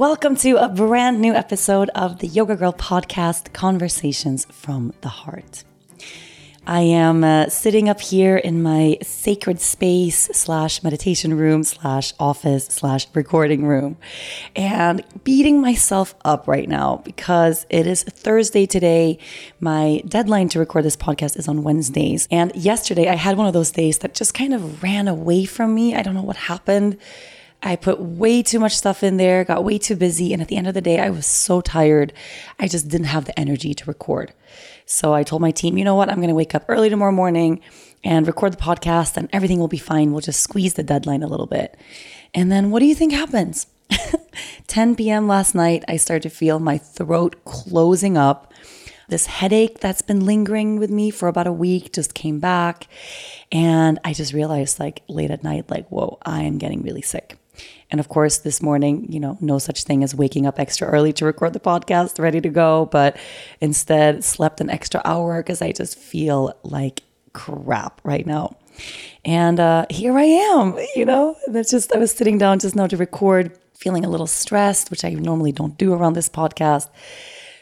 Welcome to a brand new episode of the Yoga Girl podcast, Conversations from the Heart. I am uh, sitting up here in my sacred space slash meditation room slash office slash recording room and beating myself up right now because it is Thursday today. My deadline to record this podcast is on Wednesdays. And yesterday I had one of those days that just kind of ran away from me. I don't know what happened. I put way too much stuff in there, got way too busy. And at the end of the day, I was so tired. I just didn't have the energy to record. So I told my team, you know what? I'm going to wake up early tomorrow morning and record the podcast, and everything will be fine. We'll just squeeze the deadline a little bit. And then what do you think happens? 10 p.m. last night, I started to feel my throat closing up. This headache that's been lingering with me for about a week just came back. And I just realized, like, late at night, like, whoa, I am getting really sick. And of course, this morning, you know, no such thing as waking up extra early to record the podcast, ready to go, but instead slept an extra hour because I just feel like crap right now. And uh, here I am, you know, that's just, I was sitting down just now to record, feeling a little stressed, which I normally don't do around this podcast.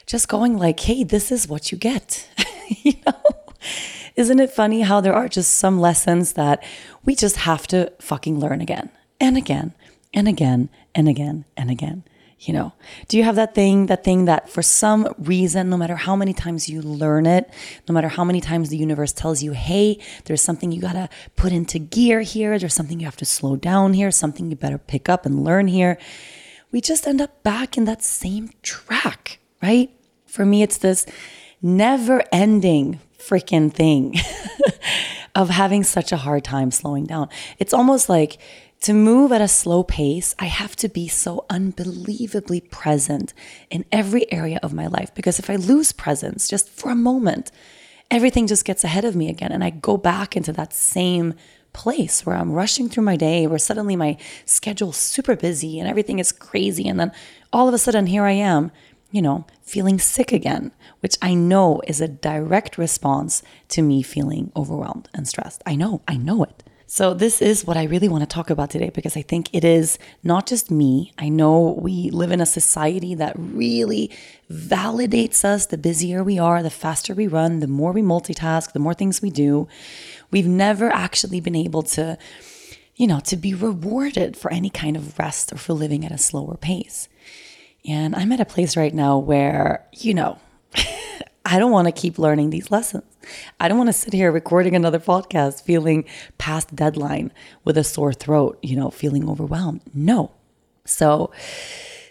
Just going like, hey, this is what you get, you know? Isn't it funny how there are just some lessons that we just have to fucking learn again and again and again and again and again. You know, do you have that thing, that thing that for some reason, no matter how many times you learn it, no matter how many times the universe tells you, hey, there's something you gotta put into gear here, there's something you have to slow down here, something you better pick up and learn here, we just end up back in that same track, right? For me, it's this never ending freaking thing of having such a hard time slowing down. It's almost like, to move at a slow pace, I have to be so unbelievably present in every area of my life because if I lose presence just for a moment, everything just gets ahead of me again. And I go back into that same place where I'm rushing through my day, where suddenly my schedule's super busy and everything is crazy. And then all of a sudden, here I am, you know, feeling sick again, which I know is a direct response to me feeling overwhelmed and stressed. I know, I know it. So, this is what I really want to talk about today because I think it is not just me. I know we live in a society that really validates us. The busier we are, the faster we run, the more we multitask, the more things we do. We've never actually been able to, you know, to be rewarded for any kind of rest or for living at a slower pace. And I'm at a place right now where, you know, I don't want to keep learning these lessons. I don't want to sit here recording another podcast feeling past deadline with a sore throat, you know, feeling overwhelmed. No. So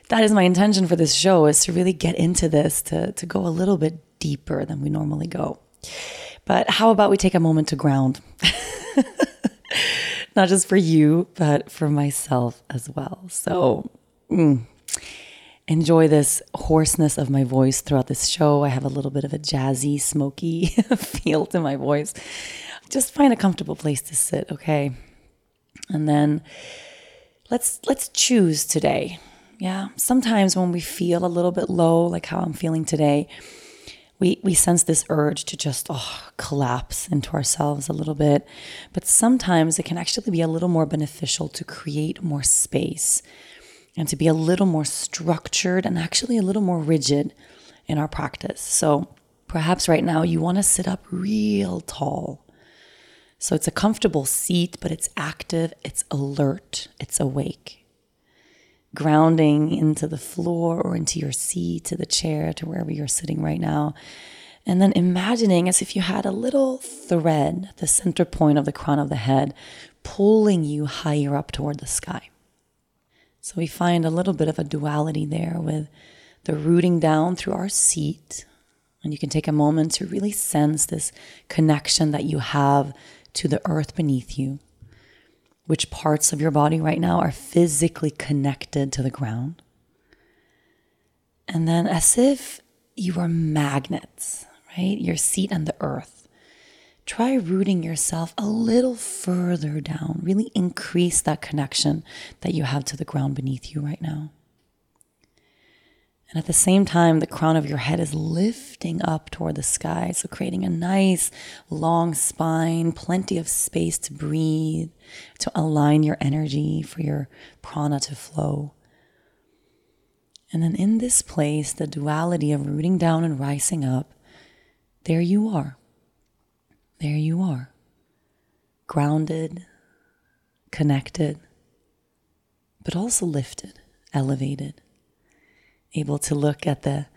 that is my intention for this show is to really get into this, to, to go a little bit deeper than we normally go. But how about we take a moment to ground? Not just for you, but for myself as well. So, mm, enjoy this hoarseness of my voice throughout this show. I have a little bit of a jazzy, smoky feel to my voice. Just find a comfortable place to sit, okay? And then let's let's choose today. Yeah, sometimes when we feel a little bit low, like how I'm feeling today, we we sense this urge to just oh, collapse into ourselves a little bit. But sometimes it can actually be a little more beneficial to create more space and to be a little more structured and actually a little more rigid in our practice. So perhaps right now you want to sit up real tall. So it's a comfortable seat, but it's active, it's alert, it's awake. Grounding into the floor or into your seat, to the chair, to wherever you're sitting right now. And then imagining as if you had a little thread, the center point of the crown of the head, pulling you higher up toward the sky. So we find a little bit of a duality there with the rooting down through our seat. And you can take a moment to really sense this connection that you have to the earth beneath you. Which parts of your body right now are physically connected to the ground? And then, as if you are magnets, right? Your seat and the earth try rooting yourself a little further down. Really increase that connection that you have to the ground beneath you right now. And at the same time, the crown of your head is lifting up toward the sky. So, creating a nice long spine, plenty of space to breathe, to align your energy for your prana to flow. And then, in this place, the duality of rooting down and rising up, there you are there you are, grounded, connected, but also lifted, elevated, able to look at the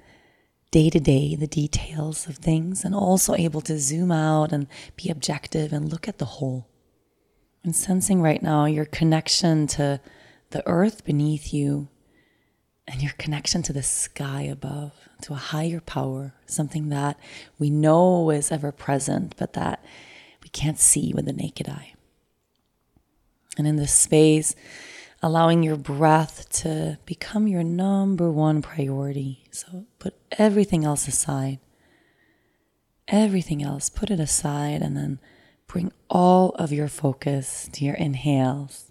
day to day, the details of things, and also able to zoom out and be objective and look at the whole. And sensing right now your connection to the earth beneath you and your connection to the sky above, to a higher power, something that we know is ever present, but that we can't see with the naked eye. And in this space, allowing your breath to become your number one priority. So put everything else aside. Everything else, put it aside, and then bring all of your focus to your inhales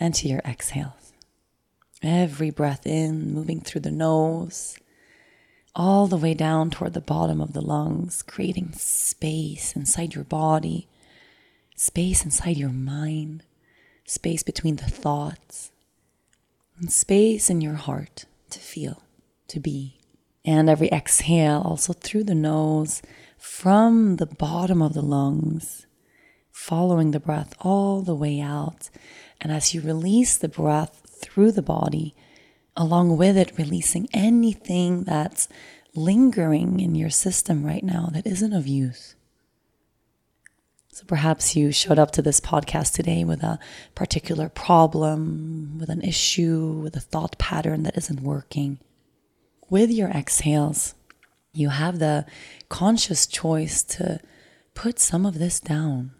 and to your exhales. Every breath in, moving through the nose, all the way down toward the bottom of the lungs, creating space inside your body, space inside your mind, space between the thoughts, and space in your heart to feel, to be. And every exhale, also through the nose, from the bottom of the lungs, following the breath all the way out. And as you release the breath through the body, along with it, releasing anything that's lingering in your system right now that isn't of use. So perhaps you showed up to this podcast today with a particular problem, with an issue, with a thought pattern that isn't working. With your exhales, you have the conscious choice to put some of this down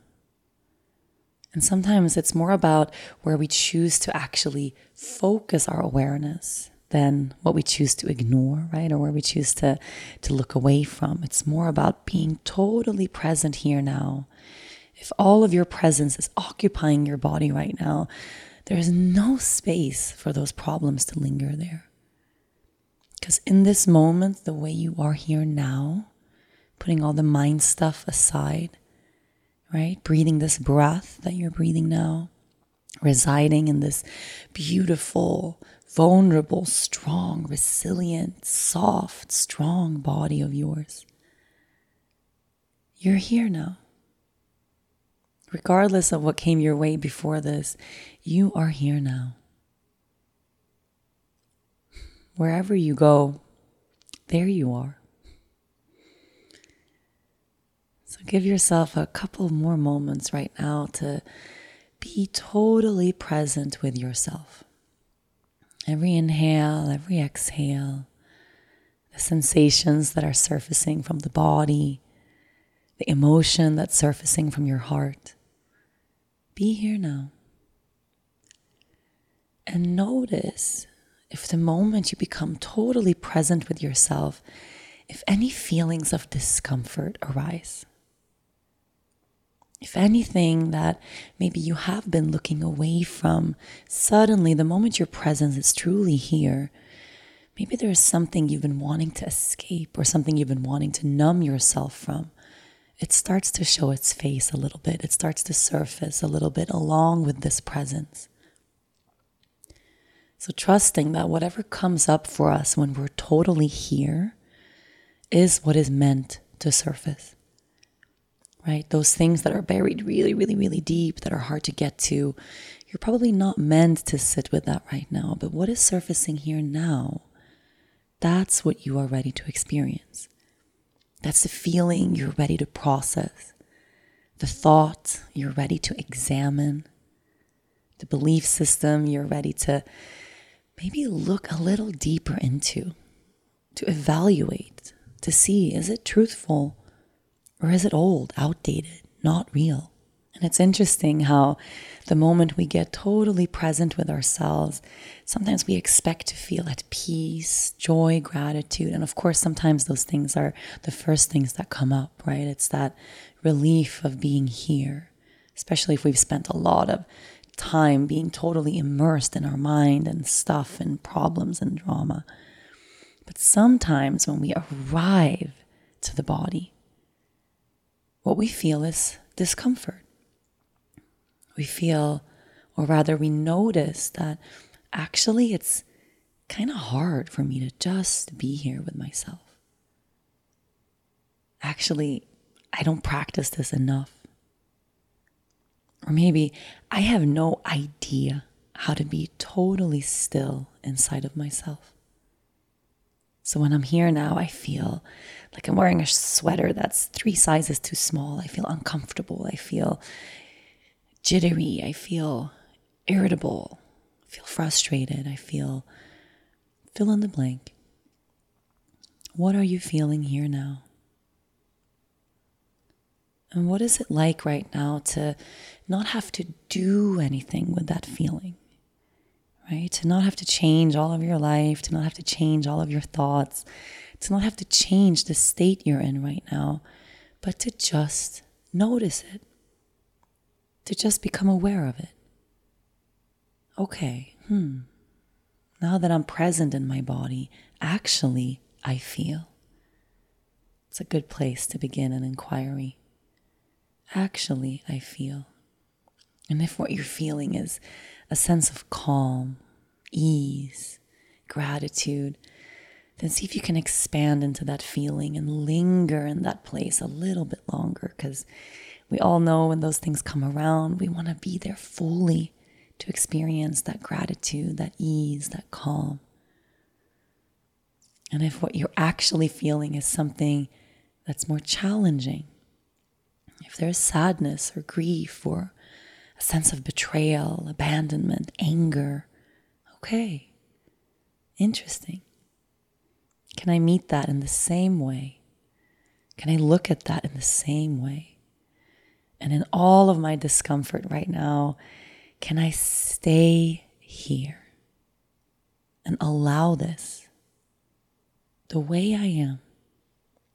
and sometimes it's more about where we choose to actually focus our awareness than what we choose to ignore, right? Or where we choose to, to look away from. It's more about being totally present here now. If all of your presence is occupying your body right now, there is no space for those problems to linger there. Because in this moment, the way you are here now, putting all the mind stuff aside, right? Breathing this breath that you're breathing now, residing in this beautiful, vulnerable, strong, resilient, soft, strong body of yours. You're here now. Regardless of what came your way before this, you are here now. Wherever you go, there you are. So give yourself a couple more moments right now to be totally present with yourself. Every inhale, every exhale, the sensations that are surfacing from the body, the emotion that's surfacing from your heart. Be here now. And notice if the moment you become totally present with yourself, if any feelings of discomfort arise, if anything that maybe you have been looking away from, suddenly the moment your presence is truly here, maybe there's something you've been wanting to escape or something you've been wanting to numb yourself from. It starts to show its face a little bit. It starts to surface a little bit along with this presence. So, trusting that whatever comes up for us when we're totally here is what is meant to surface right? Those things that are buried really, really, really deep that are hard to get to, you're probably not meant to sit with that right now. But what is surfacing here now? That's what you are ready to experience. That's the feeling you're ready to process, the thought you're ready to examine, the belief system you're ready to maybe look a little deeper into, to evaluate, to see is it truthful? Or is it old, outdated, not real? And it's interesting how the moment we get totally present with ourselves, sometimes we expect to feel at peace, joy, gratitude. And of course, sometimes those things are the first things that come up, right? It's that relief of being here, especially if we've spent a lot of time being totally immersed in our mind and stuff and problems and drama. But sometimes when we arrive to the body, what we feel is discomfort. We feel, or rather, we notice that actually it's kind of hard for me to just be here with myself. Actually, I don't practice this enough. Or maybe I have no idea how to be totally still inside of myself. So when I'm here now, I feel like I'm wearing a sweater that's three sizes too small. I feel uncomfortable. I feel jittery. I feel irritable. I feel frustrated. I feel fill in the blank. What are you feeling here now? And what is it like right now to not have to do anything with that feeling? Right? To not have to change all of your life, to not have to change all of your thoughts, to not have to change the state you're in right now, but to just notice it, to just become aware of it. Okay, hmm. Now that I'm present in my body, actually, I feel. It's a good place to begin an inquiry. Actually, I feel. And if what you're feeling is a sense of calm, ease, gratitude, then see if you can expand into that feeling and linger in that place a little bit longer because we all know when those things come around, we want to be there fully to experience that gratitude, that ease, that calm. And if what you're actually feeling is something that's more challenging, if there's sadness or grief or a sense of betrayal, abandonment, anger. Okay, interesting. Can I meet that in the same way? Can I look at that in the same way? And in all of my discomfort right now, can I stay here and allow this the way I am?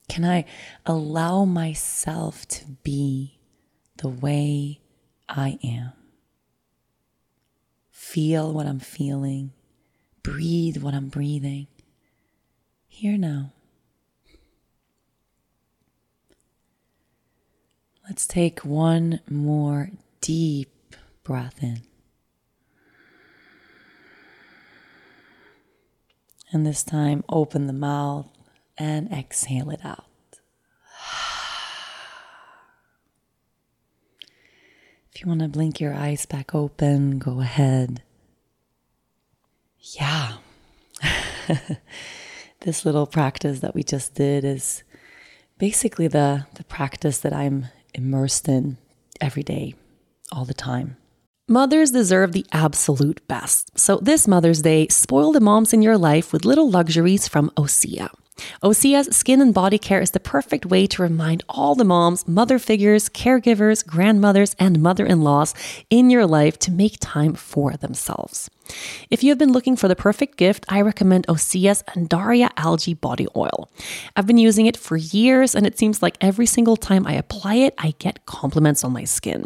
Can I allow myself to be the way I am. Feel what I'm feeling. Breathe what I'm breathing. Here now. Let's take one more deep breath in. And this time, open the mouth and exhale it out. If you want to blink your eyes back open, go ahead. Yeah. this little practice that we just did is basically the, the practice that I'm immersed in every day, all the time. Mothers deserve the absolute best. So, this Mother's Day, spoil the moms in your life with little luxuries from Osea. Osea's skin and body care is the perfect way to remind all the moms, mother figures, caregivers, grandmothers, and mother in laws in your life to make time for themselves. If you have been looking for the perfect gift, I recommend Osea's Undaria Algae Body Oil. I've been using it for years, and it seems like every single time I apply it, I get compliments on my skin.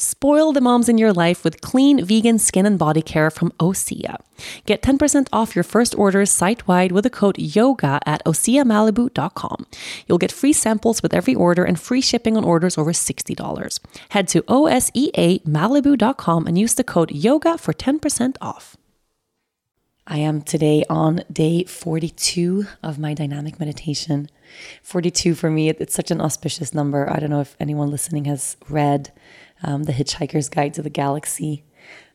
Spoil the moms in your life with clean vegan skin and body care from Osea. Get 10% off your first orders site wide with the code YOGA at OseaMalibu.com. You'll get free samples with every order and free shipping on orders over $60. Head to OSEAMalibu.com and use the code YOGA for 10% off. I am today on day 42 of my dynamic meditation. 42 for me, it's such an auspicious number. I don't know if anyone listening has read um, The Hitchhiker's Guide to the Galaxy,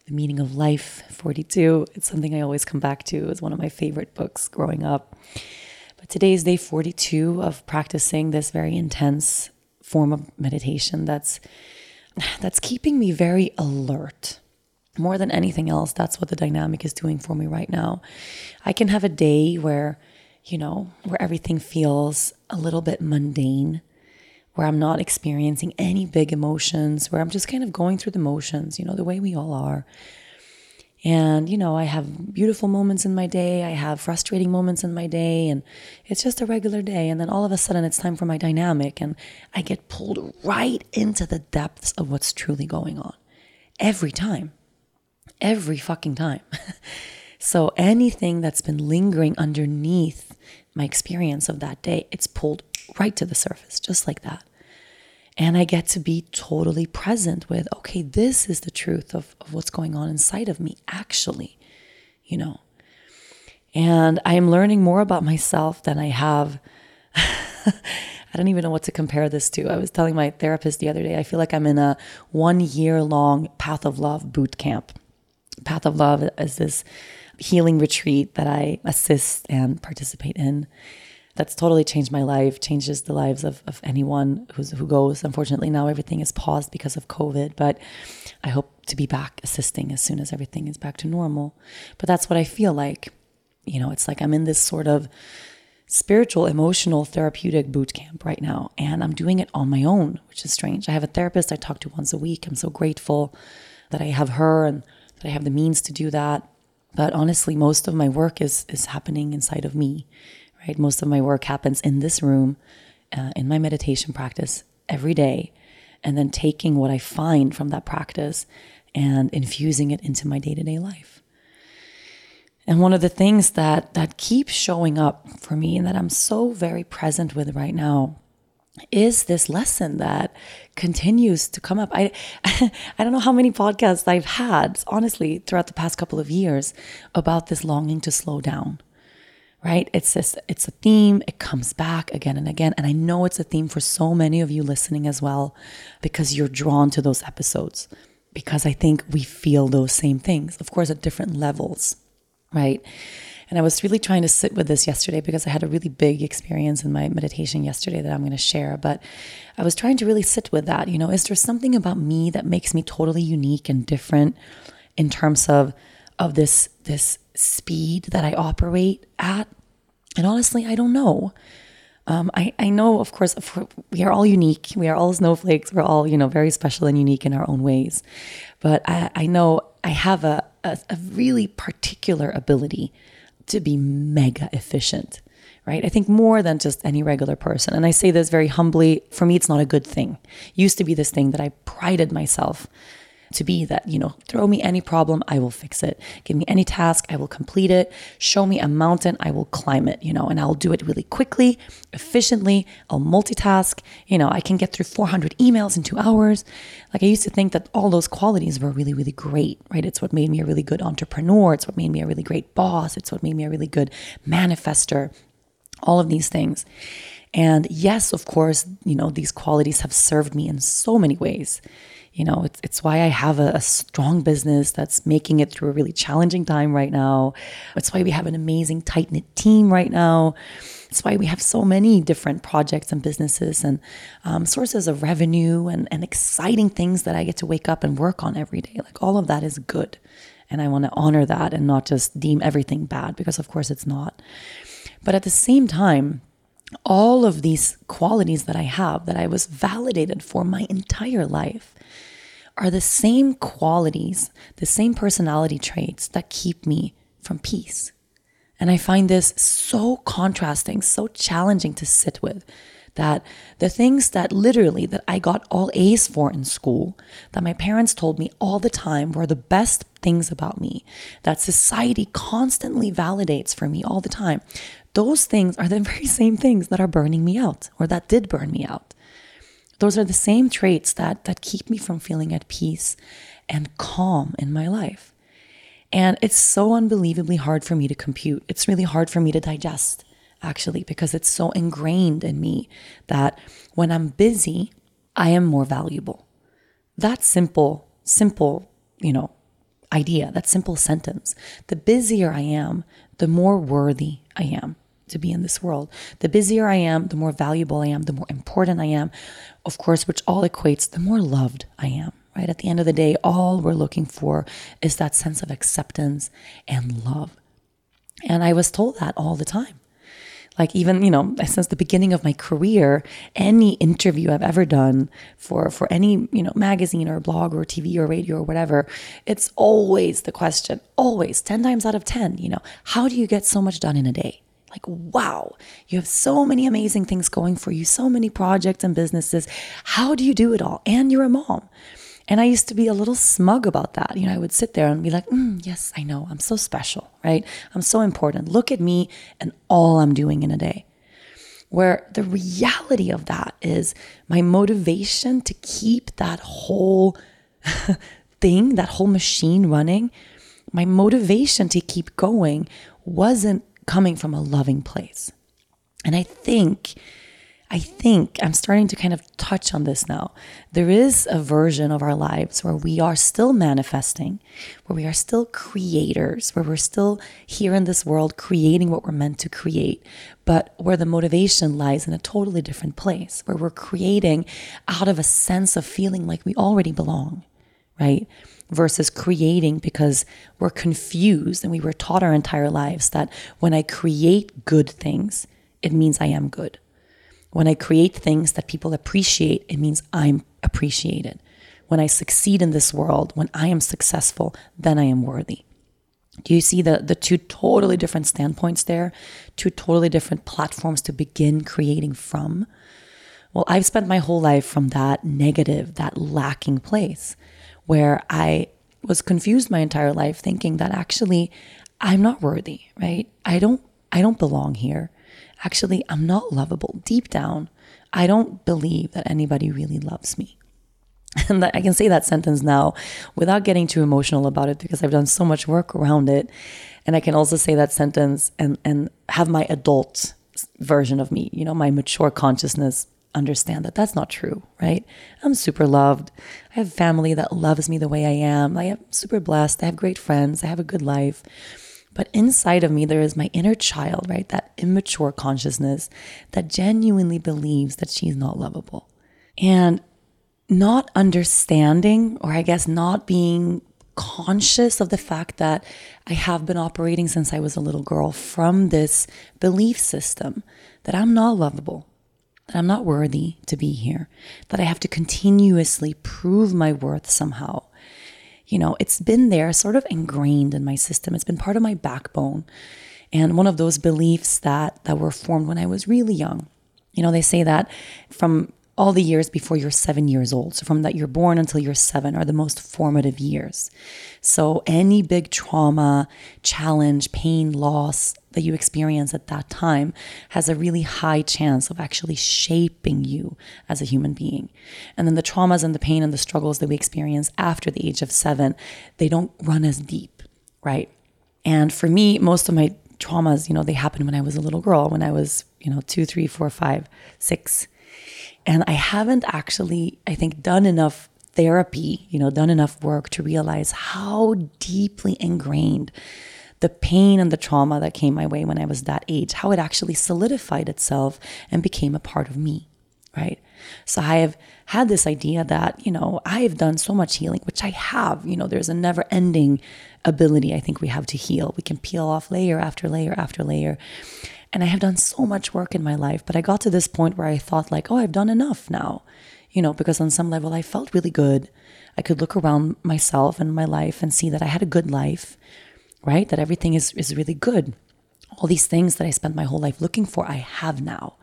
The Meaning of Life, 42. It's something I always come back to. It's one of my favorite books growing up. But today is day 42 of practicing this very intense form of meditation that's that's keeping me very alert. More than anything else, that's what the dynamic is doing for me right now. I can have a day where, you know, where everything feels a little bit mundane where I'm not experiencing any big emotions, where I'm just kind of going through the motions, you know, the way we all are. And, you know, I have beautiful moments in my day, I have frustrating moments in my day, and it's just a regular day. And then all of a sudden, it's time for my dynamic, and I get pulled right into the depths of what's truly going on every time, every fucking time. so anything that's been lingering underneath my experience of that day, it's pulled right to the surface, just like that. And I get to be totally present with, okay, this is the truth of, of what's going on inside of me, actually, you know. And I am learning more about myself than I have. I don't even know what to compare this to. I was telling my therapist the other day, I feel like I'm in a one year long Path of Love boot camp. Path of Love is this healing retreat that I assist and participate in that's totally changed my life, changes the lives of, of anyone who's, who goes. Unfortunately, now everything is paused because of COVID, but I hope to be back assisting as soon as everything is back to normal. But that's what I feel like. You know, it's like I'm in this sort of spiritual, emotional, therapeutic boot camp right now, and I'm doing it on my own, which is strange. I have a therapist I talk to once a week. I'm so grateful that I have her and that I have the means to do that. But honestly, most of my work is is happening inside of me right? Most of my work happens in this room, uh, in my meditation practice every day, and then taking what I find from that practice and infusing it into my day to day life. And one of the things that that keeps showing up for me and that I'm so very present with right now is this lesson that continues to come up. I I don't know how many podcasts I've had, honestly, throughout the past couple of years about this longing to slow down right? It's this, it's a theme. It comes back again and again. And I know it's a theme for so many of you listening as well, because you're drawn to those episodes, because I think we feel those same things, of course, at different levels, right? And I was really trying to sit with this yesterday because I had a really big experience in my meditation yesterday that I'm going to share. But I was trying to really sit with that. You know, is there something about me that makes me totally unique and different in terms of of this this speed that I operate at? And honestly, I don't know. Um, I, I know, of course, we are all unique. We are all snowflakes. We're all, you know, very special and unique in our own ways. But I, I know I have a, a, a really particular ability to be mega efficient, right? I think more than just any regular person. And I say this very humbly. For me, it's not a good thing. It used to be this thing that I prided myself to be that, you know, throw me any problem, I will fix it. Give me any task, I will complete it. Show me a mountain, I will climb it, you know, and I'll do it really quickly, efficiently. I'll multitask. You know, I can get through 400 emails in two hours. Like I used to think that all those qualities were really, really great, right? It's what made me a really good entrepreneur. It's what made me a really great boss. It's what made me a really good manifester. all of these things. And yes, of course, you know, these qualities have served me in so many ways. You know, it's, it's why I have a, a strong business that's making it through a really challenging time right now. It's why we have an amazing, tight knit team right now. It's why we have so many different projects and businesses and um, sources of revenue and, and exciting things that I get to wake up and work on every day. Like all of that is good. And I want to honor that and not just deem everything bad because, of course, it's not. But at the same time, all of these qualities that I have that I was validated for my entire life are the same qualities, the same personality traits that keep me from peace. And I find this so contrasting, so challenging to sit with that the things that literally that I got all A's for in school, that my parents told me all the time were the best things about me, that society constantly validates for me all the time. Those things are the very same things that are burning me out or that did burn me out. Those are the same traits that that keep me from feeling at peace and calm in my life. And it's so unbelievably hard for me to compute. It's really hard for me to digest, actually, because it's so ingrained in me that when I'm busy, I am more valuable. That simple, simple, you know, idea, that simple sentence. The busier I am, the more worthy I am to be in this world. The busier I am, the more valuable I am, the more important I am, of course, which all equates, the more loved I am, right? At the end of the day, all we're looking for is that sense of acceptance and love. And I was told that all the time. Like, even, you know, since the beginning of my career, any interview I've ever done for, for any, you know, magazine or blog or TV or radio or whatever, it's always the question, always 10 times out of 10, you know, how do you get so much done in a day? Like, wow, you have so many amazing things going for you, so many projects and businesses. How do you do it all? And you're a mom. And I used to be a little smug about that. You know, I would sit there and be like, mm, yes, I know. I'm so special, right? I'm so important. Look at me and all I'm doing in a day. Where the reality of that is my motivation to keep that whole thing, that whole machine running, my motivation to keep going wasn't coming from a loving place. And I think, I think I'm starting to kind of touch on this now. There is a version of our lives where we are still manifesting, where we are still creators, where we're still here in this world creating what we're meant to create, but where the motivation lies in a totally different place, where we're creating out of a sense of feeling like we already belong, right? versus creating because we're confused and we were taught our entire lives that when I create good things, it means I am good. When I create things that people appreciate, it means I'm appreciated. When I succeed in this world, when I am successful, then I am worthy. Do you see the, the two totally different standpoints there? Two totally different platforms to begin creating from? Well, I've spent my whole life from that negative, that lacking place where I was confused my entire life thinking that actually I'm not worthy, right? I don't I don't belong here. Actually, I'm not lovable. Deep down, I don't believe that anybody really loves me. And I can say that sentence now without getting too emotional about it because I've done so much work around it. And I can also say that sentence and, and have my adult version of me, you know, my mature consciousness understand that that's not true, right? I'm super loved. I have family that loves me the way I am. I am super blessed. I have great friends. I have a good life. But inside of me, there is my inner child, right? That immature consciousness that genuinely believes that she's not lovable. And not understanding, or I guess not being conscious of the fact that I have been operating since I was a little girl from this belief system that I'm not lovable, that I'm not worthy to be here, that I have to continuously prove my worth somehow. You know, it's been there, sort of ingrained in my system. It's been part of my backbone. And one of those beliefs that, that were formed when I was really young. You know, they say that from all the years before you're seven years old. So, from that you're born until you're seven are the most formative years. So, any big trauma, challenge, pain, loss that you experience at that time has a really high chance of actually shaping you as a human being. And then the traumas and the pain and the struggles that we experience after the age of seven, they don't run as deep, right? And for me, most of my traumas, you know, they happened when I was a little girl, when I was, you know, two, three, four, five, six. And I haven't actually, I think, done enough therapy, you know, done enough work to realize how deeply ingrained the pain and the trauma that came my way when I was that age, how it actually solidified itself and became a part of me, right? So I have had this idea that, you know, I have done so much healing, which I have, you know, there's a never ending ability I think we have to heal. We can peel off layer after layer after layer. And I have done so much work in my life, but I got to this point where I thought, like, oh, I've done enough now, you know, because on some level I felt really good. I could look around myself and my life and see that I had a good life, right? That everything is, is really good. All these things that I spent my whole life looking for, I have now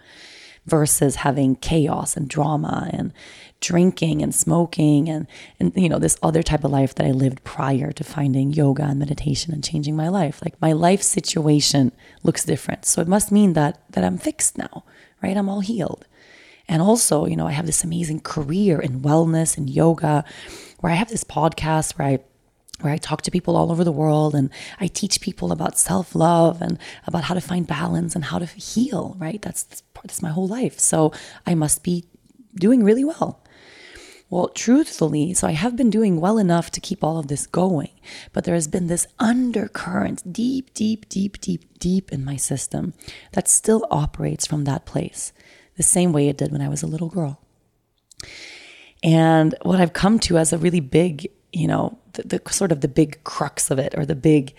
versus having chaos and drama and drinking and smoking and and you know this other type of life that I lived prior to finding yoga and meditation and changing my life like my life situation looks different so it must mean that that I'm fixed now right I'm all healed and also you know I have this amazing career in wellness and yoga where I have this podcast where I where I talk to people all over the world and I teach people about self love and about how to find balance and how to heal, right? That's, that's my whole life. So I must be doing really well. Well, truthfully, so I have been doing well enough to keep all of this going, but there has been this undercurrent deep, deep, deep, deep, deep in my system that still operates from that place, the same way it did when I was a little girl. And what I've come to as a really big you know, the, the, sort of the big crux of it or the big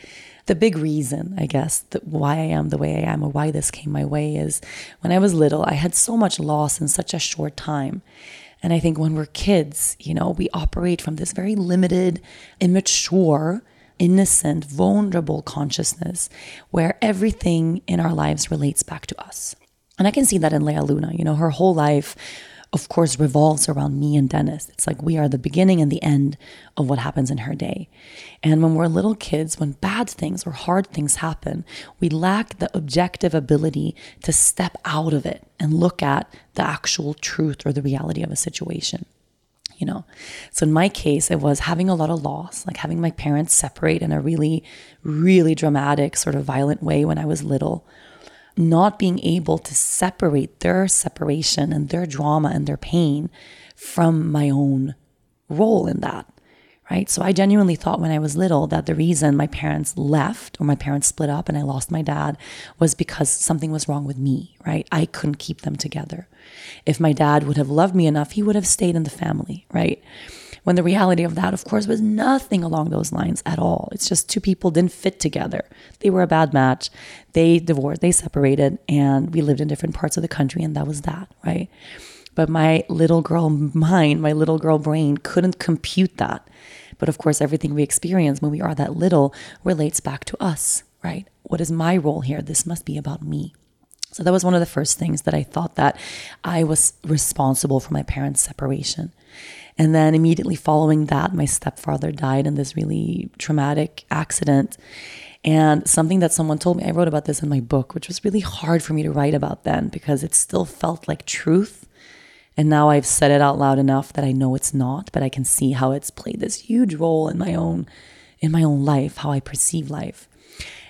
the big reason, I guess, that why I am the way I am or why this came my way is when I was little, I had so much loss in such a short time. And I think when we're kids, you know, we operate from this very limited, immature, innocent, vulnerable consciousness where everything in our lives relates back to us. And I can see that in Lea Luna, you know, her whole life of course, revolves around me and Dennis. It's like we are the beginning and the end of what happens in her day. And when we're little kids, when bad things or hard things happen, we lack the objective ability to step out of it and look at the actual truth or the reality of a situation. You know, so in my case, it was having a lot of loss, like having my parents separate in a really, really dramatic, sort of violent way when I was little not being able to separate their separation and their drama and their pain from my own role in that. Right. So I genuinely thought when I was little that the reason my parents left or my parents split up and I lost my dad was because something was wrong with me. Right. I couldn't keep them together. If my dad would have loved me enough, he would have stayed in the family. Right. When the reality of that, of course, was nothing along those lines at all. It's just two people didn't fit together. They were a bad match. They divorced, they separated, and we lived in different parts of the country, and that was that, right? But my little girl mind, my little girl brain couldn't compute that. But of course, everything we experience when we are that little relates back to us, right? What is my role here? This must be about me. So that was one of the first things that I thought that I was responsible for my parents' separation. And then immediately following that, my stepfather died in this really traumatic accident. And something that someone told me, I wrote about this in my book, which was really hard for me to write about then because it still felt like truth. And now I've said it out loud enough that I know it's not, but I can see how it's played this huge role in my own in my own life, how I perceive life.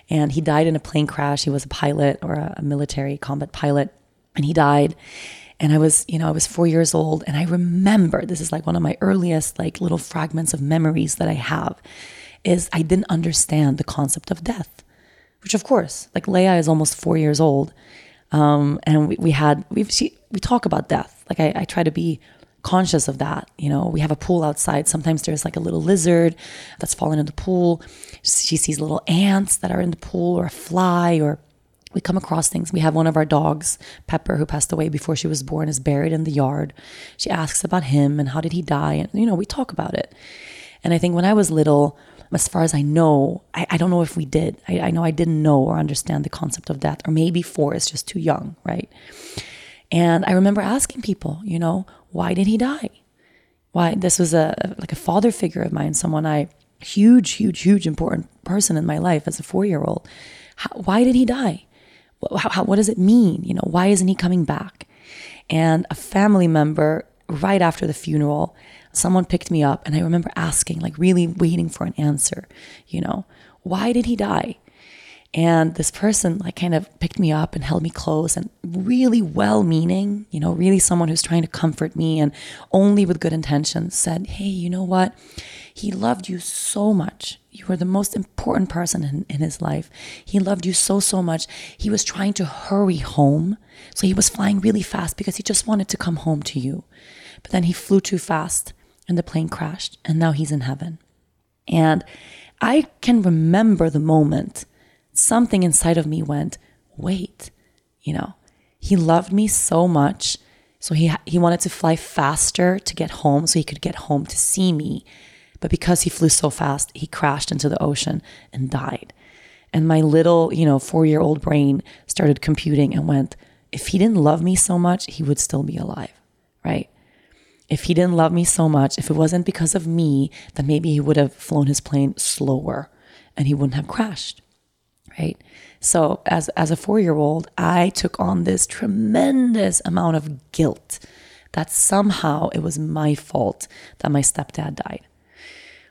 And he died in a plane crash. He was a pilot or a military combat pilot, and he died. And I was, you know, I was four years old. And I remember this is like one of my earliest, like little fragments of memories that I have is I didn't understand the concept of death, which of course, like Lea is almost four years old. Um, and we, we had, we we talk about death. Like I, I try to be conscious of that. You know, we have a pool outside. Sometimes there's like a little lizard that's fallen in the pool. She sees little ants that are in the pool or a fly or we come across things. We have one of our dogs, Pepper, who passed away before she was born, is buried in the yard. She asks about him and how did he die? And, you know, we talk about it. And I think when I was little, as far as I know, I, I don't know if we did. I, I know I didn't know or understand the concept of death, or maybe four is just too young, right? And I remember asking people, you know, why did he die? Why? This was a like a father figure of mine, someone I huge, huge, huge important person in my life as a four year old. Why did he die? How, how, what does it mean? You know, why isn't he coming back? And a family member, right after the funeral, someone picked me up, and I remember asking, like, really waiting for an answer, you know, why did he die? And this person like kind of picked me up and held me close and really well meaning, you know, really someone who's trying to comfort me and only with good intentions said, Hey, you know what? He loved you so much. You were the most important person in, in his life. He loved you so, so much. He was trying to hurry home. So he was flying really fast because he just wanted to come home to you. But then he flew too fast and the plane crashed and now he's in heaven. And I can remember the moment something inside of me went, wait, you know, he loved me so much. So he, he wanted to fly faster to get home so he could get home to see me. But because he flew so fast, he crashed into the ocean and died. And my little, you know, four year old brain started computing and went, if he didn't love me so much, he would still be alive, right? If he didn't love me so much, if it wasn't because of me, then maybe he would have flown his plane slower and he wouldn't have crashed. Right. So as as a four year old, I took on this tremendous amount of guilt that somehow it was my fault that my stepdad died.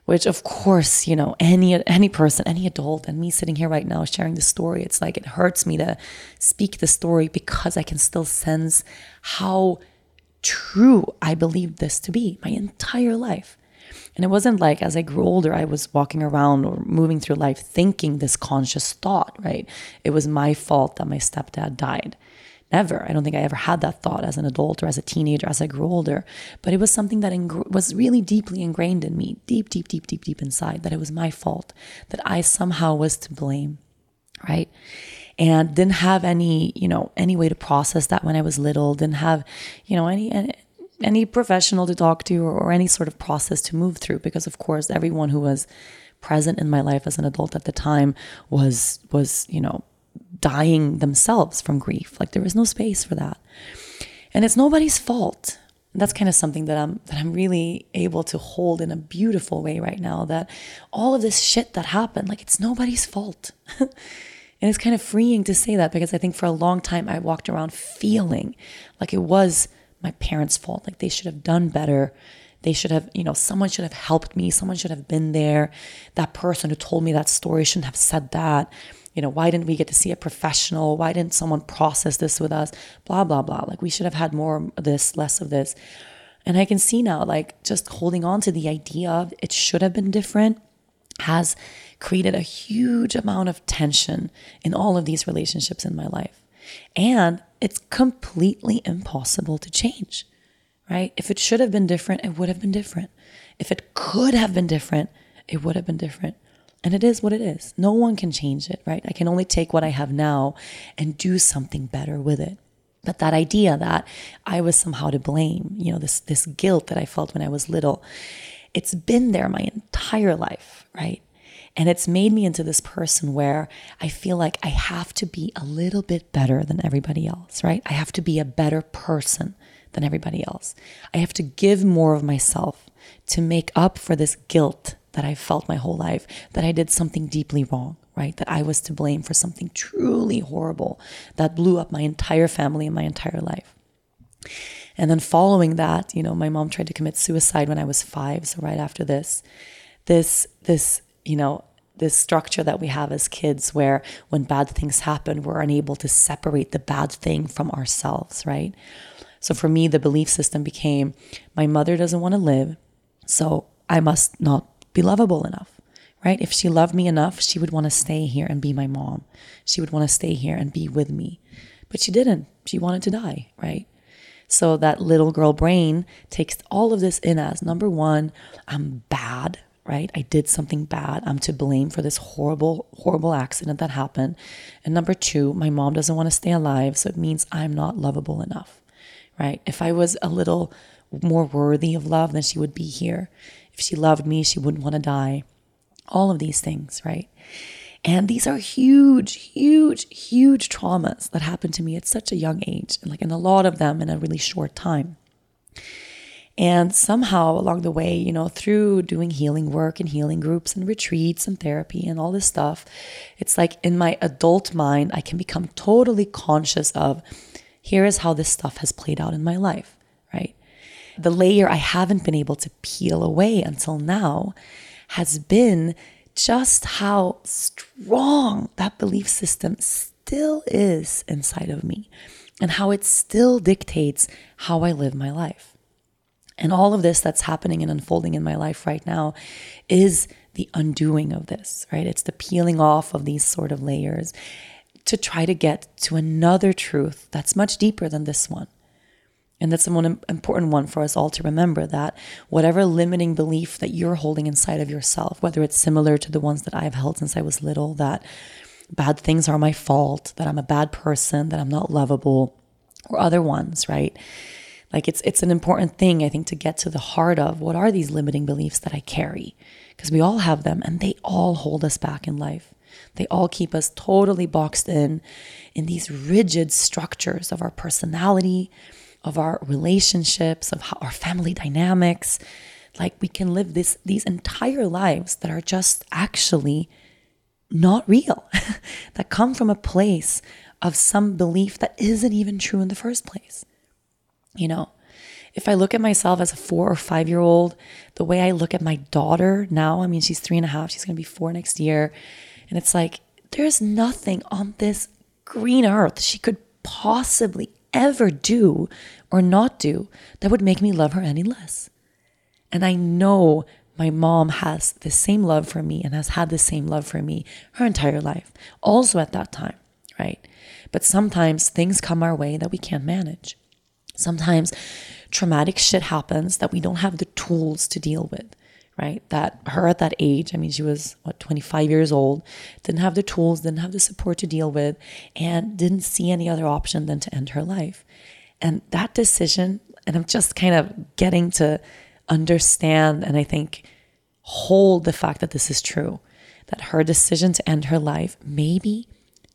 Which of course, you know, any any person, any adult, and me sitting here right now sharing the story, it's like it hurts me to speak the story because I can still sense how true I believed this to be my entire life. And it wasn't like as I grew older, I was walking around or moving through life thinking this conscious thought, right? It was my fault that my stepdad died. Never. I don't think I ever had that thought as an adult or as a teenager as I grew older. But it was something that ing- was really deeply ingrained in me, deep, deep, deep, deep, deep inside, that it was my fault, that I somehow was to blame, right? and didn't have any, you know, any way to process that when I was little, didn't have, you know, any, any any professional to talk to or, or, any sort of process to move through because of course everyone who was present in my life as an adult at the time was was you know dying themselves from grief like there was no space for that and it's nobody's fault that's kind of something that I'm that I'm really able to hold in a beautiful way right now that all of this shit that happened like it's nobody's fault And it's kind of freeing to say that because I think for a long time I walked around feeling like it was my parents' fault. Like they should have done better. They should have, you know, someone should have helped me. Someone should have been there. That person who told me that story shouldn't have said that. You know, why didn't we get to see a professional? Why didn't someone process this with us? Blah, blah, blah. Like we should have had more of this, less of this. And I can see now, like, just holding on to the idea of it should have been different has created a huge amount of tension in all of these relationships in my life. And it's completely impossible to change, right? If it should have been different, it would have been different. If it could have been different, it would have been different. And it is what it is. No one can change it, right? I can only take what I have now and do something better with it. But that idea that I was somehow to blame, you know, this this guilt that I felt when I was little, it's been there my entire life, right? And it's made me into this person where I feel like I have to be a little bit better than everybody else, right? I have to be a better person than everybody else. I have to give more of myself to make up for this guilt that I felt my whole life that I did something deeply wrong, right? That I was to blame for something truly horrible that blew up my entire family and my entire life. And then following that, you know, my mom tried to commit suicide when I was 5, so right after this, this this you know, this structure that we have as kids where when bad things happen, we're unable to separate the bad thing from ourselves, right? So for me, the belief system became my mother doesn't want to live, so I must not be lovable enough, right? If she loved me enough, she would want to stay here and be my mom. She would want to stay here and be with me. But she didn't. She wanted to die, right? So that little girl brain takes all of this in as number one, I'm bad, right? I did something bad. I'm to blame for this horrible, horrible accident that happened. And number two, my mom doesn't want to stay alive. So it means I'm not lovable enough, right? If I was a little more worthy of love, then she would be here. If she loved me, she wouldn't want to die. All of these things, right? And these are huge, huge, huge traumas that happened to me at such a young age, and like in a lot of them in a really short time. And somehow along the way, you know, through doing healing work and healing groups and retreats and therapy and all this stuff, it's like in my adult mind, I can become totally conscious of here is how this stuff has played out in my life? The layer I haven't been able to peel away until now has been just how strong that belief system still is inside of me and how it still dictates how I live my life. And all of this that's happening and unfolding in my life right now is the undoing of this, right? It's the peeling off of these sort of layers to try to get to another truth that's much deeper than this one. And that's an important one for us all to remember that whatever limiting belief that you're holding inside of yourself, whether it's similar to the ones that I've held since I was little, that bad things are my fault, that I'm a bad person, that I'm not lovable, or other ones, right? Like it's it's an important thing I think to get to the heart of what are these limiting beliefs that I carry? Because we all have them and they all hold us back in life. They all keep us totally boxed in in these rigid structures of our personality, of our relationships, of our family dynamics. Like we can live this these entire lives that are just actually not real, that come from a place of some belief that isn't even true in the first place. You know, if I look at myself as a four or five year old, the way I look at my daughter now, I mean, she's three and a half, she's gonna be four next year. And it's like, there's nothing on this green earth she could possibly ever do or not do that would make me love her any less. And I know my mom has the same love for me and has had the same love for me her entire life, also at that time, right? But sometimes things come our way that we can't manage. Sometimes traumatic shit happens that we don't have the tools to deal with right? That her at that age, I mean, she was what, 25 years old, didn't have the tools, didn't have the support to deal with, and didn't see any other option than to end her life. And that decision, and I'm just kind of getting to understand and I think hold the fact that this is true, that her decision to end her life maybe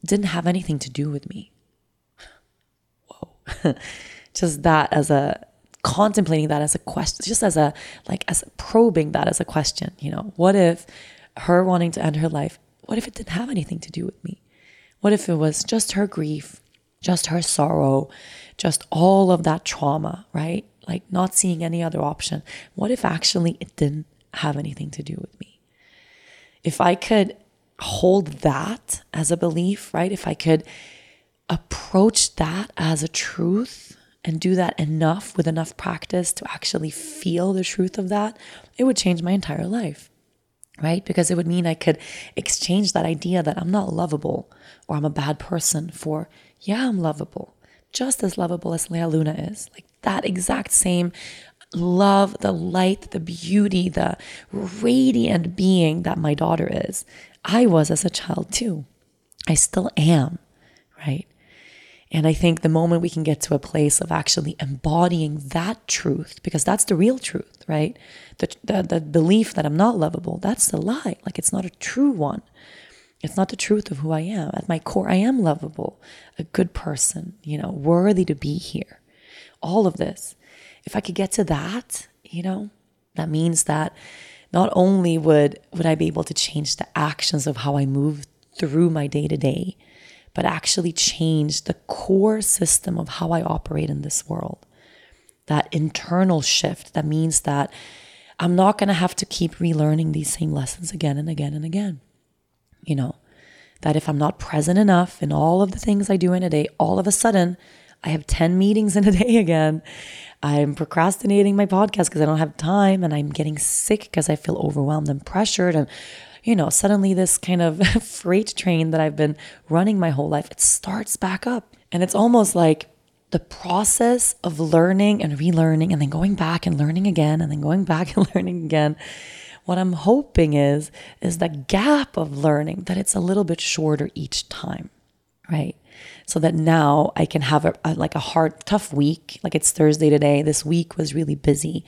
didn't have anything to do with me. Whoa. just that as a contemplating that as a question, just as a, like, as probing that as a question, you know, what if her wanting to end her life, what if it didn't have anything to do with me? What if it was just her grief, just her sorrow, just all of that trauma, right? Like not seeing any other option. What if actually it didn't have anything to do with me? If I could hold that as a belief, right? If I could approach that as a truth and do that enough with enough practice to actually feel the truth of that, it would change my entire life, right? Because it would mean I could exchange that idea that I'm not lovable or I'm a bad person for, yeah, I'm lovable, just as lovable as Lea Luna is. Like that exact same love, the light, the beauty, the radiant being that my daughter is. I was as a child too. I still am, right? And I think the moment we can get to a place of actually embodying that truth, because that's the real truth, right? The, the, the, belief that I'm not lovable, that's the lie. Like it's not a true one. It's not the truth of who I am. At my core, I am lovable, a good person, you know, worthy to be here. All of this. If I could get to that, you know, that means that not only would would I be able to change the actions of how I move through my day to day, but actually change the core system of how I operate in this world. That internal shift that means that I'm not going to have to keep relearning these same lessons again and again and again. You know, that if I'm not present enough in all of the things I do in a day, all of a sudden I have 10 meetings in a day again. I'm procrastinating my podcast because I don't have time and I'm getting sick because I feel overwhelmed and pressured and you know, suddenly this kind of freight train that I've been running my whole life, it starts back up. And it's almost like the process of learning and relearning and then going back and learning again and then going back and learning again. What I'm hoping is is the gap of learning that it's a little bit shorter each time, right? So that now I can have a, a like a hard tough week, like it's Thursday today. This week was really busy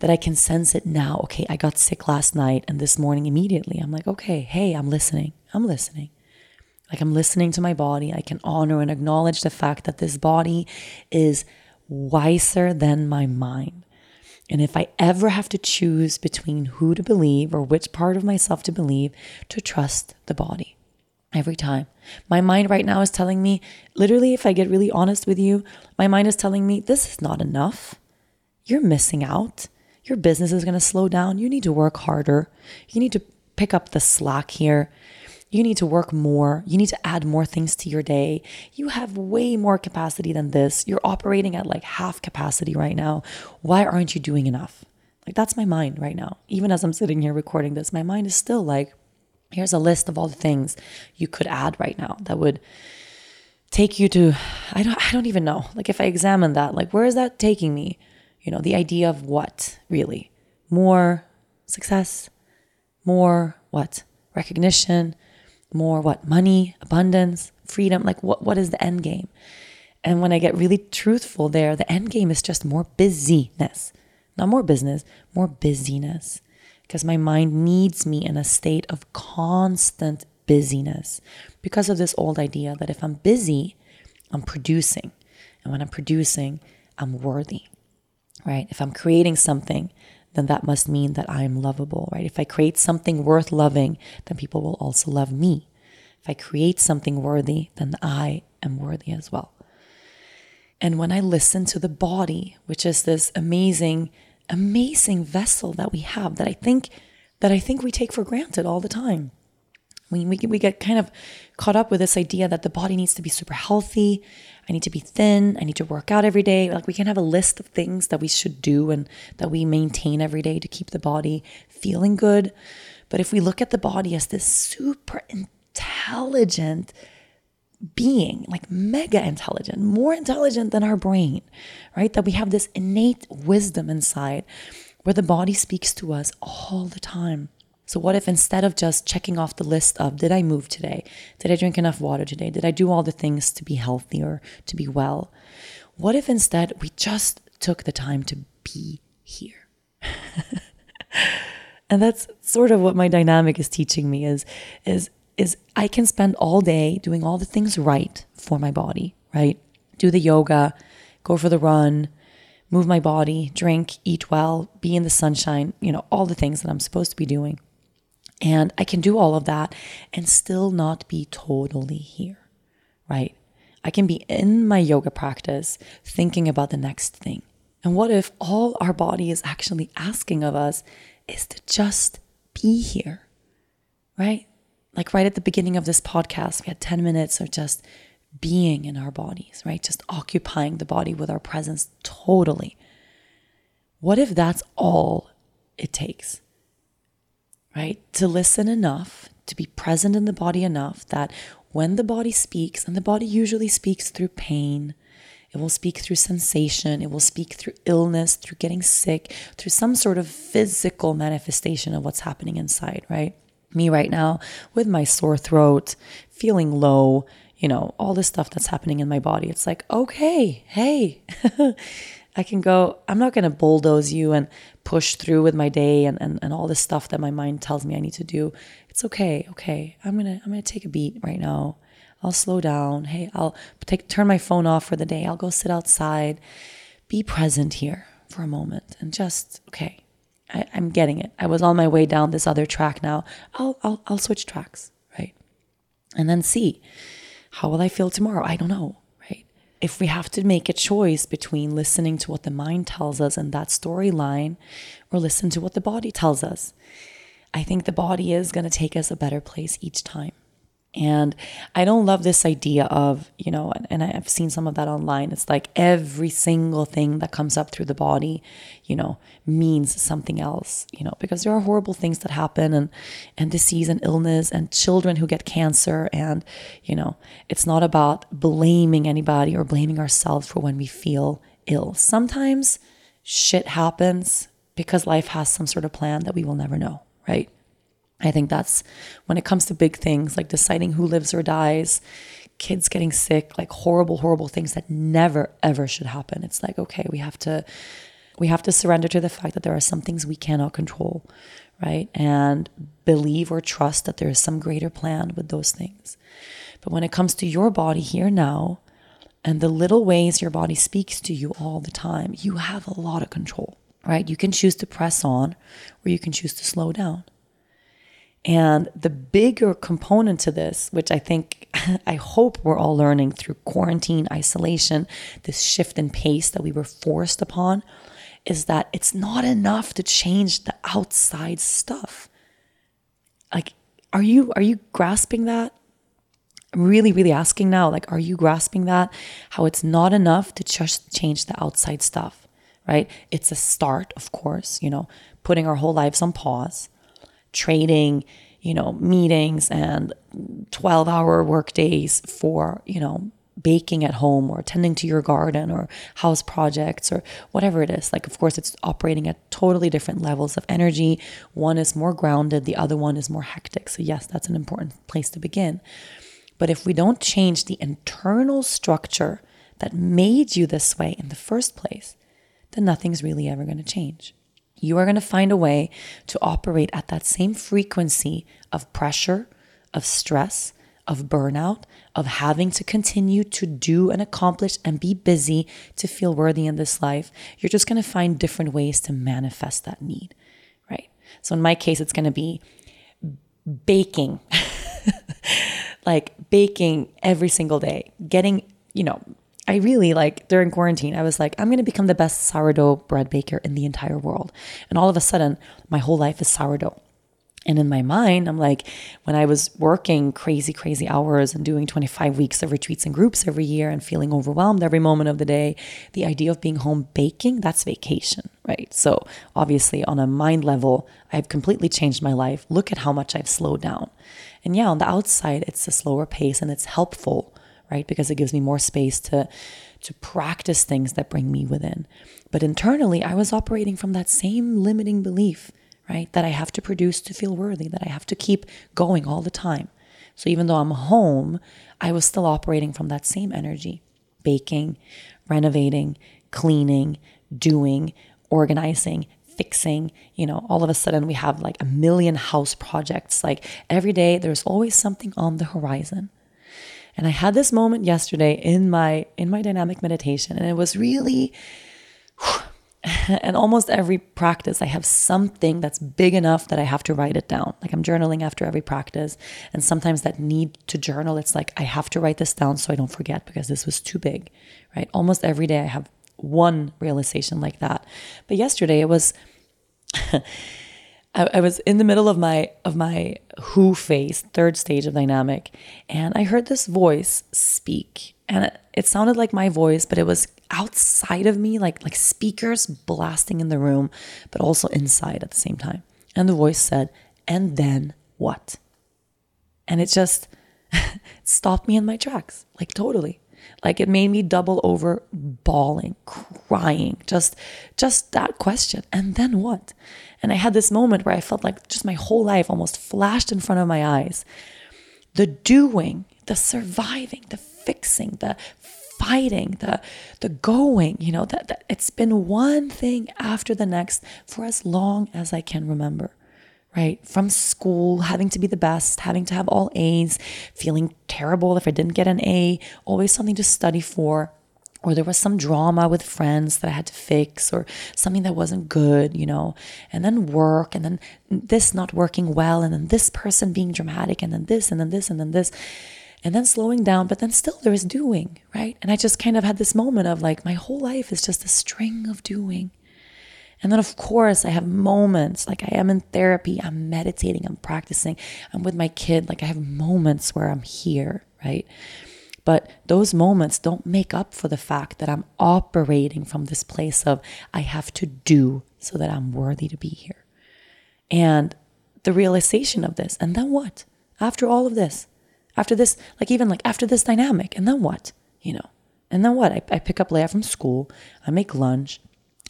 that I can sense it now. Okay, I got sick last night and this morning immediately. I'm like, okay, hey, I'm listening. I'm listening. Like I'm listening to my body. I can honor and acknowledge the fact that this body is wiser than my mind. And if I ever have to choose between who to believe or which part of myself to believe, to trust the body every time. My mind right now is telling me, literally, if I get really honest with you, my mind is telling me, this is not enough. You're missing out your business is going to slow down. You need to work harder. You need to pick up the slack here. You need to work more. You need to add more things to your day. You have way more capacity than this. You're operating at like half capacity right now. Why aren't you doing enough? Like, that's my mind right now. Even as I'm sitting here recording this, my mind is still like, here's a list of all the things you could add right now that would take you to I don't I don't even know. Like if I examine that, like where is that taking me? You know, the idea of what really? More success, more what? Recognition, more what? Money, abundance, freedom. Like what what is the end game? And when I get really truthful there, the end game is just more busyness. Not more business, more busyness. Because my mind needs me in a state of constant busyness because of this old idea that if I'm busy, I'm producing. And when I'm producing, I'm worthy, right? If I'm creating something, then that must mean that I am lovable, right? If I create something worth loving, then people will also love me. If I create something worthy, then I am worthy as well. And when I listen to the body, which is this amazing, amazing vessel that we have that I think that I think we take for granted all the time. We, we, we get kind of caught up with this idea that the body needs to be super healthy. I need to be thin. I need to work out every day. Like we can have a list of things that we should do and that we maintain every day to keep the body feeling good. But if we look at the body as this super intelligent being, like mega intelligent, more intelligent than our brain, right? That we have this innate wisdom inside where the body speaks to us all the time. So, what if instead of just checking off the list of, did I move today? Did I drink enough water today? Did I do all the things to be healthy or to be well? What if instead we just took the time to be here? and that's sort of what my dynamic is teaching me is, is, is I can spend all day doing all the things right for my body, right? Do the yoga, go for the run, move my body, drink, eat well, be in the sunshine, you know, all the things that I'm supposed to be doing. And I can do all of that and still not be totally here, right? I can be in my yoga practice thinking about the next thing. And what if all our body is actually asking of us is to just be here, right? Like right at the beginning of this podcast, we had 10 minutes of just being in our bodies, right? Just occupying the body with our presence totally. What if that's all it takes? Right? To listen enough, to be present in the body enough that when the body speaks, and the body usually speaks through pain, it will speak through sensation, it will speak through illness, through getting sick, through some sort of physical manifestation of what's happening inside, right? Me right now with my sore throat, feeling low, you know, all this stuff that's happening in my body. It's like, okay, hey, I can go, I'm not going to bulldoze you and push through with my day and, and, and all this stuff that my mind tells me I need to do. It's okay. Okay. I'm to, I'm to take a beat right now. I'll slow down. Hey, I'll take, turn my phone off for the day. I'll go sit outside, be present here for a moment and just, okay, I, am getting it. I was on my way down this other track now. I'll, I'll, I'll switch tracks. Right. And then see how will I feel tomorrow? I don't know if we have to make a choice between listening to what the mind tells us and that storyline or listen to what the body tells us, I think the body is going to take us a better place each time. And I don't love this idea of, you know, and I've seen some of that online. It's like every single thing that comes up through the body, you know, means something else, you know, because there are horrible things that happen and and disease and illness and children who get cancer and, you know, it's not about blaming anybody or blaming ourselves for when we feel ill. Sometimes shit happens because life has some sort of plan that we will never know, right? I think that's when it comes to big things like deciding who lives or dies, kids getting sick, like horrible, horrible things that never ever should happen. It's like, okay, we have to we have to surrender to the fact that there are some things we cannot control, right? And believe or trust that there is some greater plan with those things. But when it comes to your body here now, and the little ways your body speaks to you all the time, you have a lot of control, right? You can choose to press on or you can choose to slow down. And the bigger component to this, which I think, I hope we're all learning through quarantine, isolation, this shift in pace that we were forced upon, is that it's not enough to change the outside stuff. Like, are you are you grasping that? I'm really, really asking now, like, are you grasping that? How it's not enough to just change the outside stuff, right? It's a start, of course, you know, putting our whole lives on pause, trading, you know, meetings and 12 hour work days for, you know, baking at home or tending to your garden or house projects or whatever it is. Like, of course, it's operating at totally different levels of energy. One is more grounded, the other one is more hectic. So, yes, that's an important place to begin. But if we don't change the internal structure that made you this way in the first place, then nothing's really ever going to change. You are going to find a way to operate at that same frequency of pressure, of stress, of burnout, of having to continue to do and accomplish and be busy to feel worthy in this life. You're just going to find different ways to manifest that need, right? So in my case, it's going to be baking. like baking every single day, getting, you know, I really like during quarantine, I was like, I'm going to become the best sourdough bread baker in the entire world. And all of a sudden, my whole life is sourdough. And in my mind, I'm like, when I was working crazy, crazy hours and doing 25 weeks of retreats and groups every year and feeling overwhelmed every moment of the day, the idea of being home baking, that's vacation, right? So obviously, on a mind level, I've completely changed my life. Look at how much I've slowed down. And yeah, on the outside, it's a slower pace and it's helpful, right? Because it gives me more space to to practice things that bring me within. But internally, I was operating from that same limiting belief right? That I have to produce to feel worthy, that I have to keep going all the time. So even though I'm home, I was still operating from that same energy baking, renovating, cleaning, doing, organizing, fixing. You know, all of a sudden we have like a million house projects. Like every day, there's always something on the horizon. And I had this moment yesterday in my in my dynamic meditation, and it was really and almost every practice, I have something that's big enough that I have to write it down. Like I'm journaling after every practice. And sometimes that need to journal, it's like I have to write this down so I don't forget because this was too big, right? Almost every day I have one realization like that. But yesterday it was. I, I was in the middle of my of my who phase, third stage of dynamic, and I heard this voice speak, and it, it sounded like my voice, but it was outside of me, like like speakers blasting in the room, but also inside at the same time. And the voice said, "And then what?" And it just stopped me in my tracks, like totally. Like it made me double over bawling, crying, just just that question. And then what? And I had this moment where I felt like just my whole life almost flashed in front of my eyes. The doing, the surviving, the fixing, the fighting, the the going, you know, that, that it's been one thing after the next for as long as I can remember. Right? From school, having to be the best, having to have all A's, feeling terrible if I didn't get an A, always something to study for, or there was some drama with friends that I had to fix, or something that wasn't good, you know, and then work, and then this not working well, and then this person being dramatic, and then this, and then this, and then this and then slowing down, but then still there is doing, right? And I just kind of had this moment of like, my whole life is just a string of doing. And then, of course, I have moments like I am in therapy, I'm meditating, I'm practicing, I'm with my kid. Like I have moments where I'm here, right? But those moments don't make up for the fact that I'm operating from this place of I have to do so that I'm worthy to be here. And the realization of this, and then what? After all of this, after this, like even like after this dynamic, and then what? You know, and then what? I, I pick up Lea from school, I make lunch,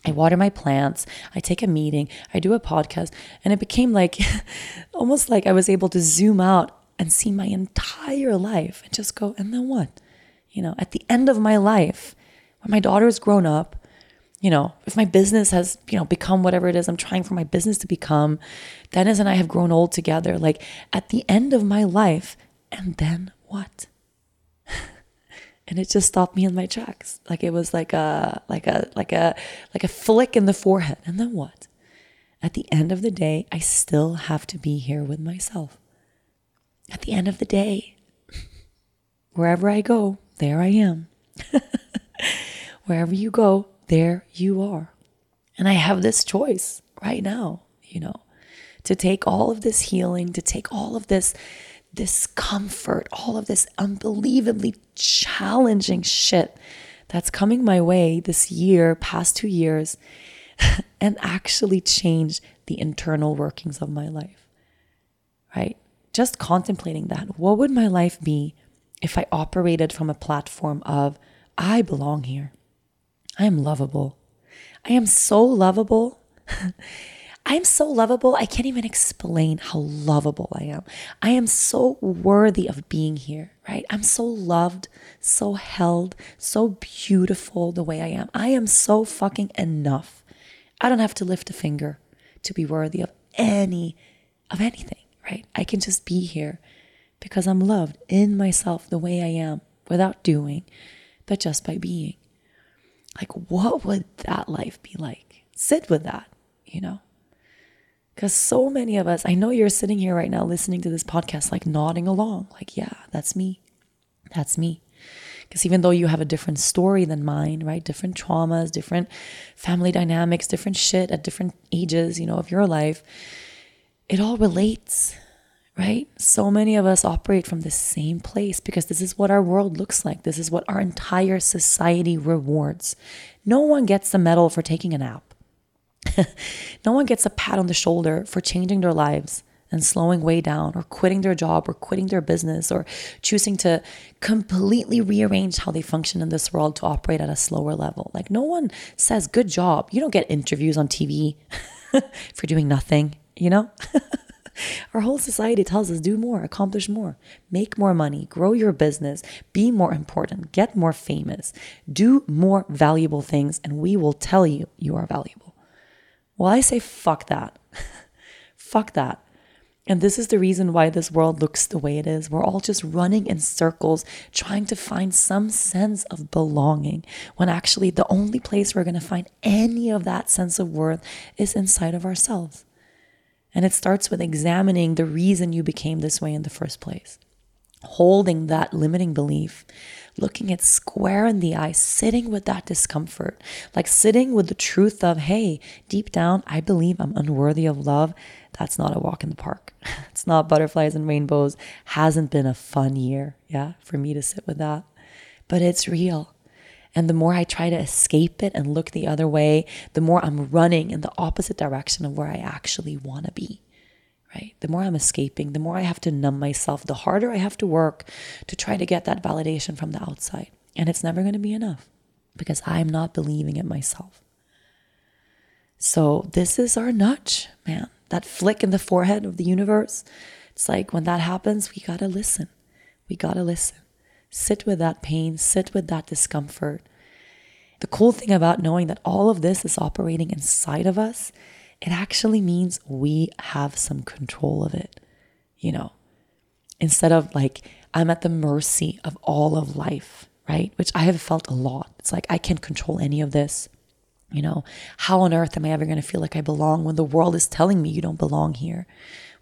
I water my plants, I take a meeting, I do a podcast, and it became like almost like I was able to zoom out and see my entire life and just go, and then what? You know, at the end of my life, when my daughter's grown up, you know, if my business has, you know, become whatever it is I'm trying for my business to become, Dennis and I have grown old together. Like at the end of my life, and then what? And it just stopped me in my tracks. Like it was like a like a like a like a flick in the forehead. And then what? At the end of the day, I still have to be here with myself. At the end of the day, wherever I go, there I am. wherever you go, there you are. And I have this choice right now, you know to take all of this healing, to take all of this discomfort, all of this unbelievably challenging shit that's coming my way this year, past two years, and actually change the internal workings of my life. Right? Just contemplating that. What would my life be if I operated from a platform of, I belong here? I am lovable. I am so lovable. I am so lovable. I can't even explain how lovable I am. I am so worthy of being here, right? I'm so loved, so held, so beautiful the way I am. I am so fucking enough. I don't have to lift a finger to be worthy of any of anything, right? I can just be here because I'm loved in myself the way I am without doing, but just by being. Like, what would that life be like? Sit with that, you know? Because so many of us, I know you're sitting here right now listening to this podcast, like nodding along, like, yeah, that's me. That's me. Because even though you have a different story than mine, right? Different traumas, different family dynamics, different shit at different ages, you know, of your life, it all relates, right? So many of us operate from the same place because this is what our world looks like. This is what our entire society rewards. No one gets the medal for taking a nap. no one gets a pat on the shoulder for changing their lives and slowing way down or quitting their job or quitting their business or choosing to completely rearrange how they function in this world to operate at a slower level. Like, no one says, Good job. You don't get interviews on TV for doing nothing, you know? Our whole society tells us do more, accomplish more, make more money, grow your business, be more important, get more famous, do more valuable things, and we will tell you you are valuable. Well, I say fuck that. fuck that. And this is the reason why this world looks the way it is. We're all just running in circles, trying to find some sense of belonging, when actually the only place we're going to find any of that sense of worth is inside of ourselves. And it starts with examining the reason you became this way in the first place, holding that limiting belief, looking it square in the eye, sitting with that discomfort, like sitting with the truth of, hey, deep down, I believe I'm unworthy of love that's not a walk in the park. It's not butterflies and rainbows. Hasn't been a fun year, yeah, for me to sit with that. But it's real. And the more I try to escape it and look the other way, the more I'm running in the opposite direction of where I actually want to be. Right? The more I'm escaping, the more I have to numb myself, the harder I have to work to try to get that validation from the outside. And it's never going to be enough because I'm not believing it myself. So, this is our nudge, man that flick in the forehead of the universe. It's like when that happens, we gotta listen. We gotta listen. Sit with that pain, sit with that discomfort. The cool thing about knowing that all of this is operating inside of us, it actually means we have some control of it. You know, instead of like, I'm at the mercy of all of life, right? Which I have felt a lot. It's like, I can't control any of this. You know, how on earth am I ever going to feel like I belong when the world is telling me you don't belong here?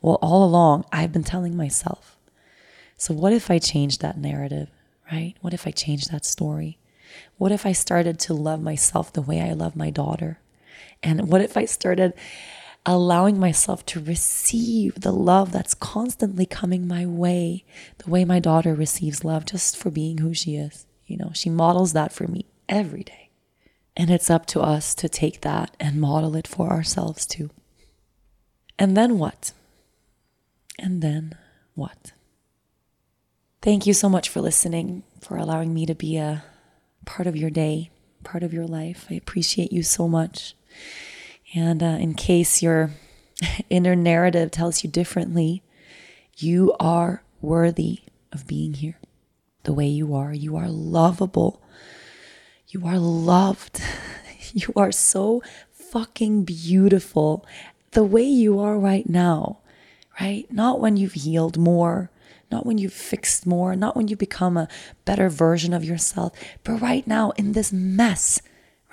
Well, all along, I've been telling myself. So, what if I changed that narrative, right? What if I changed that story? What if I started to love myself the way I love my daughter? And what if I started allowing myself to receive the love that's constantly coming my way, the way my daughter receives love just for being who she is? You know, she models that for me every day. And it's up to us to take that and model it for ourselves too. And then what? And then what? Thank you so much for listening, for allowing me to be a part of your day, part of your life. I appreciate you so much. And uh, in case your inner narrative tells you differently, you are worthy of being here the way you are. You are lovable you are loved. You are so fucking beautiful the way you are right now, right? Not when you've healed more, not when you've fixed more, not when you become a better version of yourself, but right now in this mess,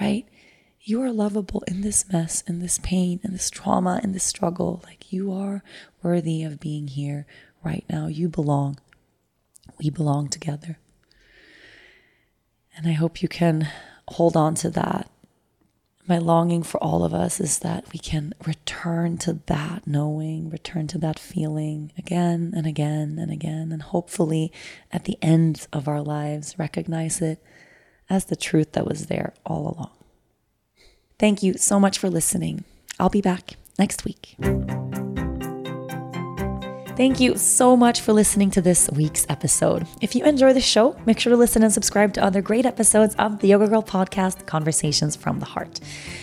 right? You are lovable in this mess, in this pain, in this trauma, in this struggle. Like you are worthy of being here right now. You belong. We belong together. And I hope you can hold on to that my longing for all of us is that we can return to that knowing, return to that feeling again and again and again, and hopefully at the end of our lives recognize it as the truth that was there all along. Thank you so much for listening. I'll be back next week. Thank you so much for listening to this week's episode. If you enjoy the show, make sure to listen and subscribe to other great episodes of the Yoga Girl podcast, Conversations from the Heart.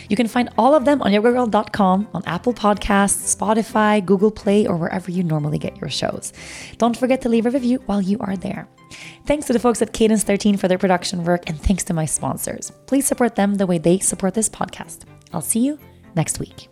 You can find all of them on yogagirl.com, on Apple Podcasts, Spotify, Google Play, or wherever you normally get your shows. Don't forget to leave a review while you are there. Thanks to the folks at Cadence 13 for their production work, and thanks to my sponsors. Please support them the way they support this podcast. I'll see you next week.